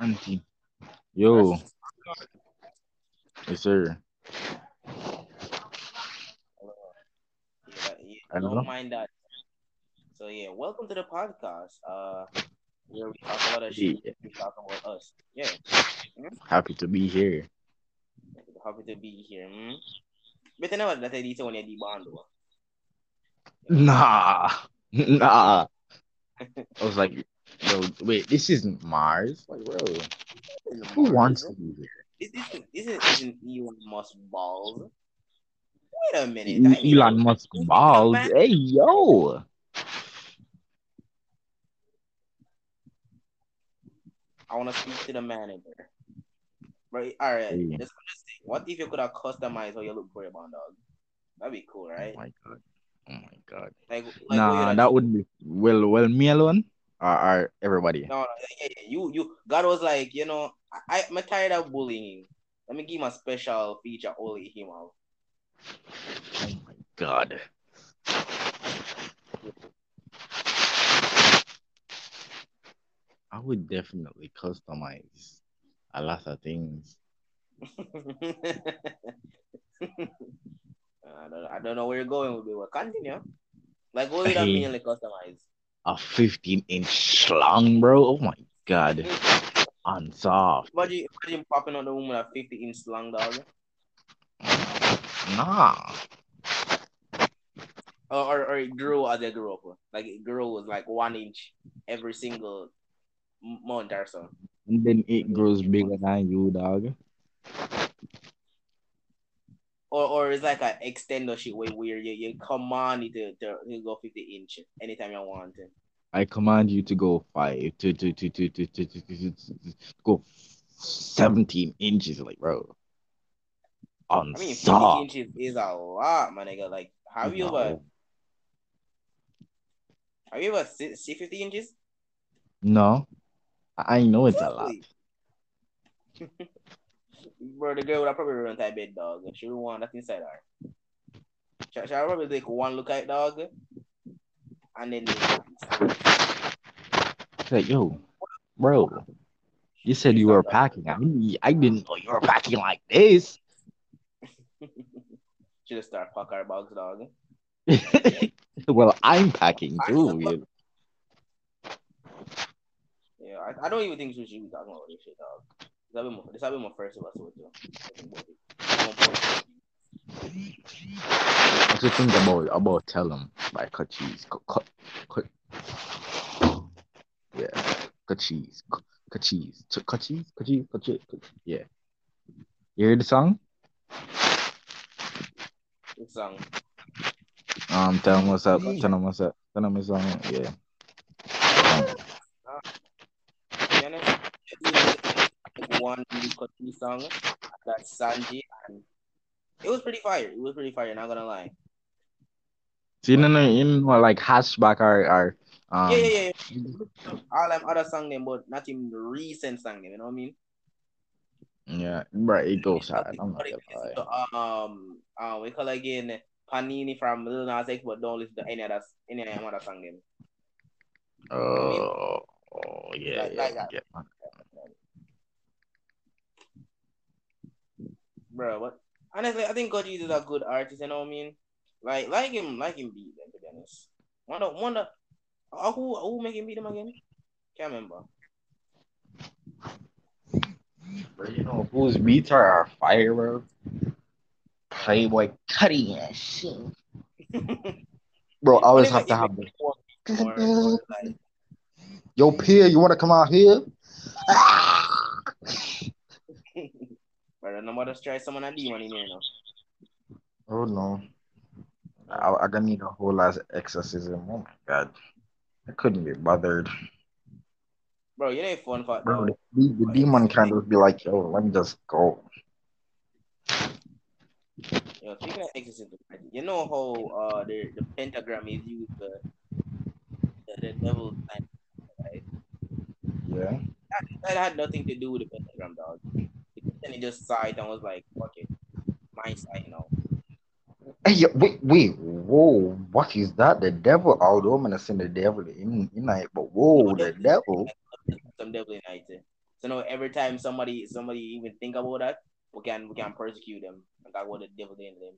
Auntie. Yo. Yes, sir. Yeah, yeah, Hello? don't mind that. So yeah, welcome to the podcast. Uh, where we talk about us, Yeah. we talk about us. Yeah, Happy to be here. happy to be here. Hmm? But you know what? That I did when you did bond. though. Nah. Nah. I was like, yo, wait, this isn't Mars. Like, bro, who wants to be here? This isn't this isn't, Elon Musk balls. Wait a minute. E- Elon Musk balls. Hey, yo. I want to speak to the manager. Right. All right. Hey. Just, just think, what if you could have customized how you look for your bond dog? That'd be cool, right? Oh my god. Oh my god. Like, like Nah, that would be well, well, me alone or, or everybody. No, no, yeah, yeah, you, you. God was like, you know, I, I'm tired of bullying. Let me give him a special feature only him out. Oh my god. I would definitely customize a lot of things. I don't, I don't know where you're going with it, but continue. Like, what would that Hey. mainly customize? A 15 inch long, bro. Oh my god. Unsoft. Imagine, imagine popping on the woman at 50 inch long dog. Nah. Or, or, or it grew as they grew up. Like, it grows like one inch every single month or so. And then it grows bigger than you, dog. Or, or it's like an extender shit where, where you, you command it to, to, to go 50 inch anytime you want it. I command you to go five to to to to to to, to, to, to, to go 17 inches, like bro. I mean, 50 inches is a lot, my nigga. Like, have you ever, have you ever see, see 50 inches? No. I know it's a lot. Bro, the girl would have probably run that bed, dog. She would want that inside her. She, she'll probably take one look at it, dog, and then like, yo, bro, you said you were packing. I mean, I didn't know you were packing like this. she just start pack her bags, dog. well, I'm packing too. Yeah, I, I don't even think she should be talking about this shit, dog. This will be my, this will be my first episode, too. What you think about about Tell 'em by Cochise? Cut, cut, cut. Yeah, Cochise. Cut, cut Cheese. Cochise? Cut Cheese? Cochise? Cut- Yeah. You hear the song? This song. Um, tell 'em what's up. Tell 'em what's up. Tell 'em it's on. Yeah. To be honest, one Kochi song, that's Sanji, and it was pretty fire. It was pretty fire, not gonna lie. So you know, you know, like Hatchback or, or um, yeah, yeah, yeah. All them other song them, but not even recent song them. You know what I mean? yeah, right. It goes hard. I'm not gonna lie. um, uh, we call again Panini from Lil Nas X, but don't listen to any other any other song them. Oh, oh yeah, Like- yeah, like yeah. Bro. But honestly, I think Koji is a good artist. You know what I mean? Like, like him, like him beat them. To be honest, wonder, wonder, uh, who who make him beat them again? Can't remember. But you know whose beats are, are fire, bro? Playboi Carti and shit. Bro, I always have to have the Or, or like, Yo, Pi'erre, you wanna come out here? Brother, no matter try someone a demon in here now. Oh no. I, I gonna need a whole lot of exorcism. Oh my god. I couldn't be bothered. Bro, you know fun fact, Bro, the, the demon can't just be like, yo, let me just go. Yo, speaking of exorcism, you know how uh the the pentagram is used the the, the devil's sign, right? Yeah. That, that had nothing to do with the pentagram, dog. Then he just it and was like, "Fuck it, my side now." Hey, yo, wait, wait, whoa, what is that? The devil? Although I'm gonna send the devil in, in night, but whoa, the devil. Some devil in it. Eh. So now every time somebody somebody even think about that, we can we can persecute them. Like I want the devil in them.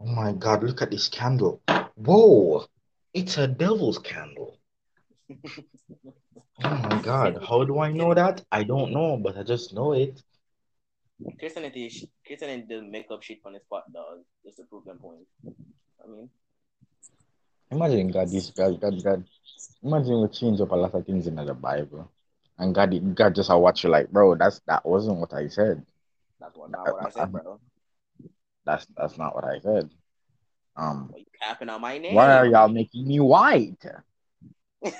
Oh my god, look at this candle. Whoa! It's a devil's candle. oh my god. How do I know that? I don't know, but I just know it. Christianity Christianity doesn't make up shit on the spot, dog. Just to prove them point. I mean Imagine God this God God God. Imagine we change up a lot of things in the Bible. And God God just watch you like, bro, that's that wasn't what I said. That's what not what I said, bro. That's that's not what I said. Um, you capping on my name? why are y'all making me white? oh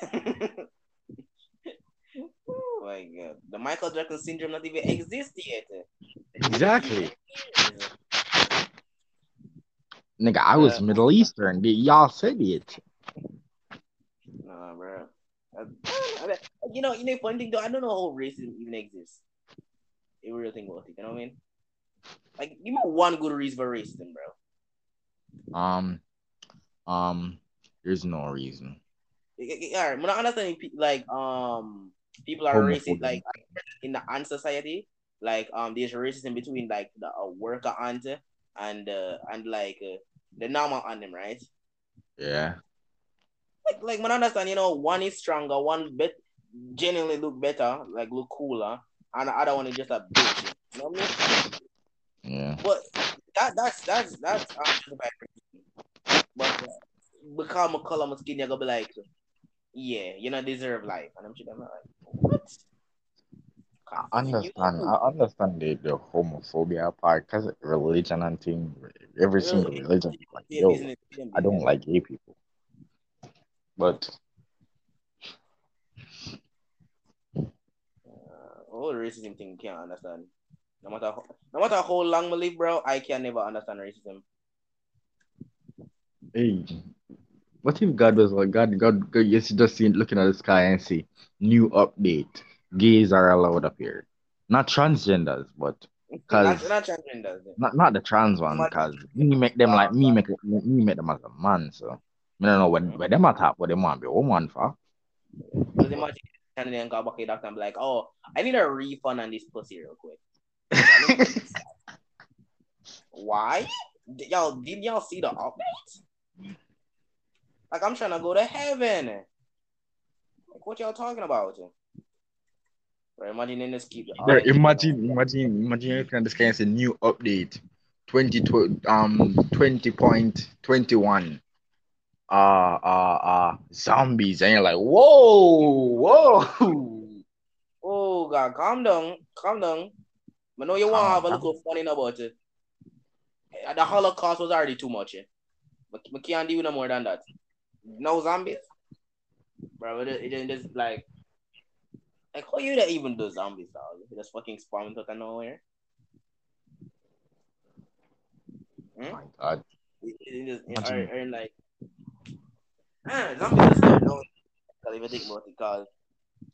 my god, the Michael Jackson syndrome not even exist yet. Exactly. Nigga, I was Uh, Middle Eastern. Did y'all said it? Nah, bro. I- I- you know, you know, funny thing though, I don't know how racism even exists. A real thing about it, you know what I mean? Like, give me one good reason for racism, bro. Um, um, there's no reason. All right, when I understand pe- like um people are racist like in the ant society, like um there's racism between like the uh, worker ant and uh, and like uh, the normal ant, them, right? Yeah. Like like when I understand, you know, one is stronger, one bet genuinely look better, like look cooler, and the other one is just a bitch. You know what I mean? Yeah. But that that's that's that's justified racism. But uh, because my color, my skin, you're gonna be like, yeah, you know, deserve life, and I'm sure I'm like, what? I understand. I understand the, the homophobia part because religion and thing. Every single religion, like, yo. I don't like gay people. But Uh, all the racism thing you can't understand. No matter how, no matter how long I live, bro, I can never understand racism. hey, what if God was like God? God, God yes, you just see looking at the sky and see new update. Gays are allowed up here, not transgenders, but because not transgenders. not not the trans one, because me make them like me ah, make me make them as a man. So I don't know when mm. when them attack what they want be a woman for. Because imagine and then go back to the doctor and be like, oh, I need a refund on this pussy real quick. Why? Y'all did y'all see the update? Like I'm trying to go to heaven. Like what y'all talking about? Imagine in this keep Bro, imagine, imagine, imagine looking at this guy and say new update, twenty um twenty point twenty one, uh uh uh zombies, and you're like, whoa, whoa. Oh God, calm down, calm down. I know you want to have a little fun about it. Eh, The Holocaust was already too much. Eh? But we can't do no more than that. No zombies, bro. It, it, it just like, like how you that even do zombies, dog? You just fucking spawn out of nowhere. Oh my god. It, it just, Imagine. or, or like, ah, zombies are scary. Don't if you think about it, because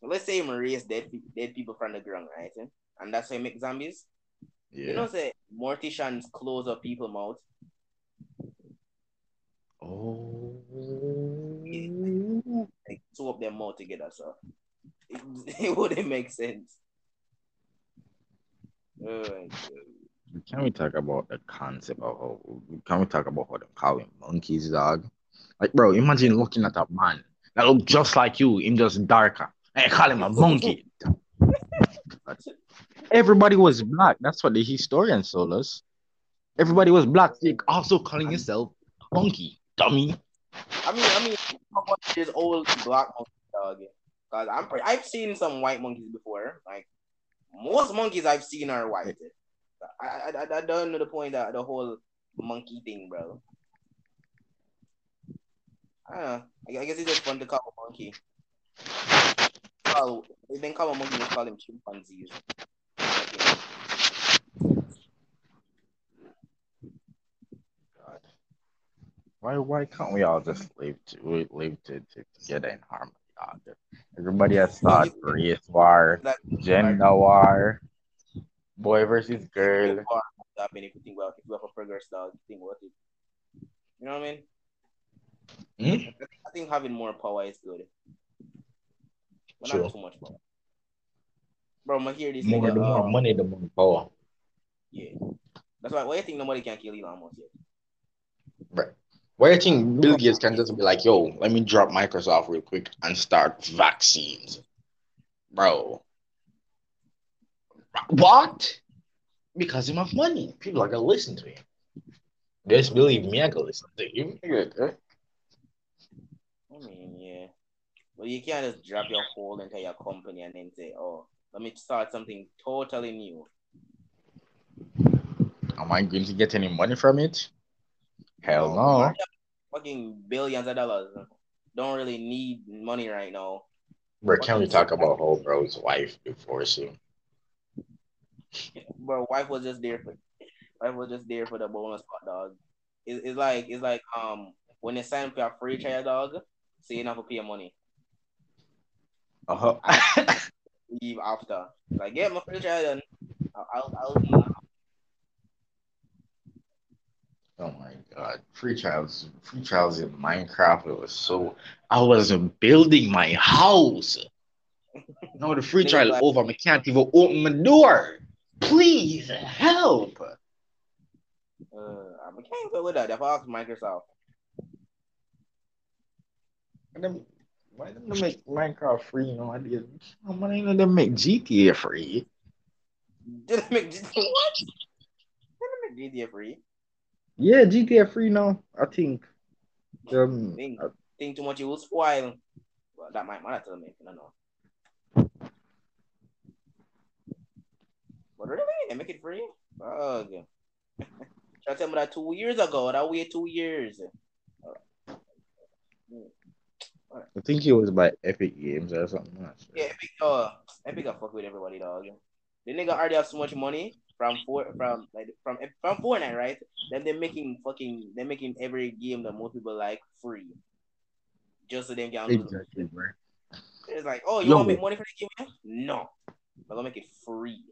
let's say you raise dead, dead people from the ground, right? eh? And that's how you make zombies. You know, Yeah. say morticians close up people's mouth. Oh. like two of them more together, so it, wouldn't make sense. Oh. Can we talk about the concept of how? Can we talk about how they call him monkeys, dog? Like, bro, imagine looking at a man that look just like you, him just darker, and call him a monkey. Everybody was black. That's what the historians told us. Everybody was black. So you also calling yourself monkey, dummy. I mean, I mean, how much this old black monkey dog? Cause I'm pretty, I've seen some white monkeys before. Like most monkeys I've seen are white. I I, I, don't know the point that the whole monkey thing, bro. I don't know. I, guess it's just fun to call a monkey. Call, they didn't call a monkey, they call them chimpanzees. God. Why why can't we all just live to live to, to together in harmony, ah, dog? Everybody has thought race war, That gender war, boy versus girl. happen if you think about if you have a progress dog, think about it. You know what I mean? Hmm? I think having more power is good. But Sure. not too much power. Bro, I hear this More, the more um, money, the more power. Yeah. That's why. Why do you think nobody can kill Elon Musk yet? Right. Why you think Bill Gates can just be like, yo, let me drop Microsoft real quick and start vaccines? Bro. What? Because he have money. People are gonna listen to him. Just believe me, I gonna listen to you. I mean, yeah. But you can't just drop your whole entire company and then say, oh, let me start something totally new. Am I going to get any money from it? Hell no. Fucking billions of dollars. Don't really need money right now. Bro, can we talk about how bro's wife before him? Bro, wife was just there for wife was just there for the bonus part, dog. It, it's like it's like um when they sign for a free trial, dog, so you have to pay money. Uh-huh. Leave after. Like get my free trial done. I'll I'll, I'll leave. Oh my god. Free trials free trials in Minecraft it was so I wasn't building my house. No, the free trial like- over. I can't even open my door. Please help. Uh, I can't go with that. If I ask Microsoft, And then, why didn't they make Minecraft free? You know, I did. Why didn't they make GTA free? did I make GTA what? Did I make GTA free? Yeah, GTA free now. I think. Um, Think, think too much, it will spoil. Well, that might matter to me. I don't know. But really, they make it free? Fuck. Try to tell me that two years ago. That wait two years. I think it was by Epic Games or something. I'm not sure. Yeah, Epic. Uh, Epic got fuck with everybody, dog. The nigga already have so much money from four from like from from Fortnite, right? Then they're making fucking they're making every game that most people like free, just so they can. Exactly, bro. It's like, oh, you Yo. want to make money for the game? No, I'm gonna make it free.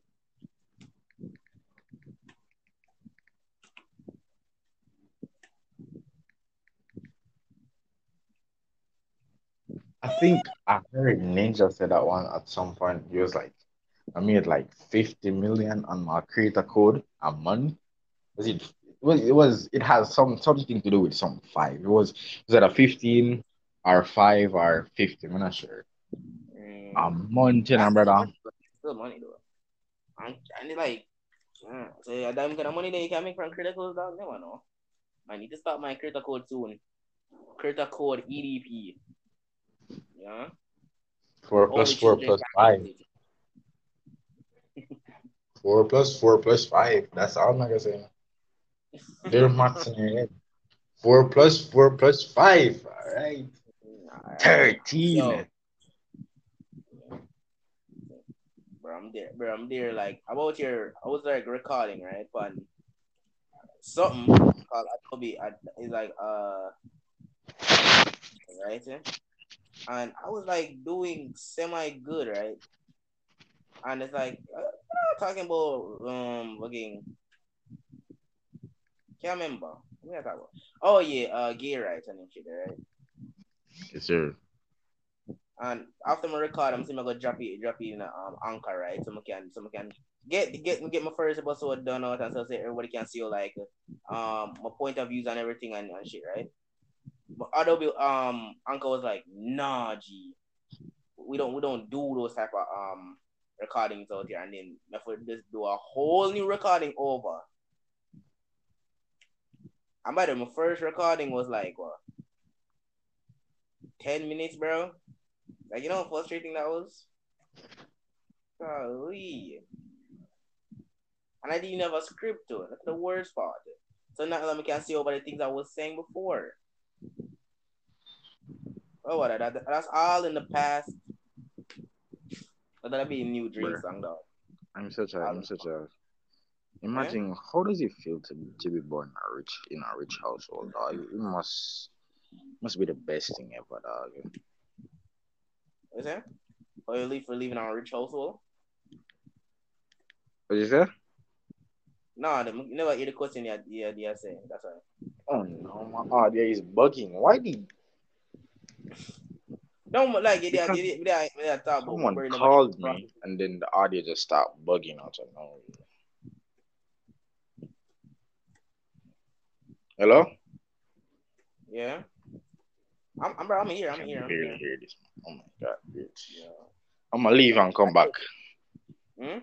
I think I heard Ninja said that one at some point. He was like, I made like 50 million on my creator code a month. Was it? It was, it was it has some something to do with some five. It was was it a 15 or five or 50? I'm not sure. Mm. A month, you know, brother. Still money though. And it's like, yeah, so yeah, that kind of money that you can make from critical dog, never know. I need to start my creator code soon. Creator code EDP. Yeah. Four plus four plus five. it. Four plus four plus five. That's all I'm gonna say. They're max in your head. Four plus four plus five. All right. 13. Yo. Bro, I'm there. Bro, I'm there. Like about your, I was like recording right, but something called Adobe. Ad- It's like uh, right, eh? and I was like doing semi good, right? And it's like uh, talking about um again. can't remember. What I talking about? Oh yeah, uh, gay rights and shit, right? Yes, sir. And after my record, I'm saying I go drop it, drop it in a, um anchor, right? So I can, so I can get get get my first episode done out, and so say everybody can see like um my point of views and everything and, and shit, right? But Adobe um Uncle was like, nah, G, we don't we don't do those type of um recordings out here, and then I have to just do a whole new recording over. And by the my first recording was like what, ten minutes, bro. Like you know how frustrating that was. Golly. And I didn't have a script to it. That's the worst part. So now let me can see over the things I was saying before. Oh, what? That, that's all in the past. But that'll be a new dream Bruh. song, dog. I'm such a I'm such a imagine eh? how does it feel to be to be born in a rich in a rich household, dog? It must must be the best thing ever, dog. Is it? Or you leave for leaving our rich household? What you say? No, the, you never hear the question you're, you're, you're saying. That's right. Oh no, my audio is bugging. Why did Don't like it. They, Because they, they, they, they talk about Someone called me and then the audio just stopped bugging out of nowhere. Hello? Yeah. I'm, I'm, bro, I'm here. I'm here. I'm here. hear this. Oh my god. bitch. Yeah. I'm gonna leave and come back. Hmm?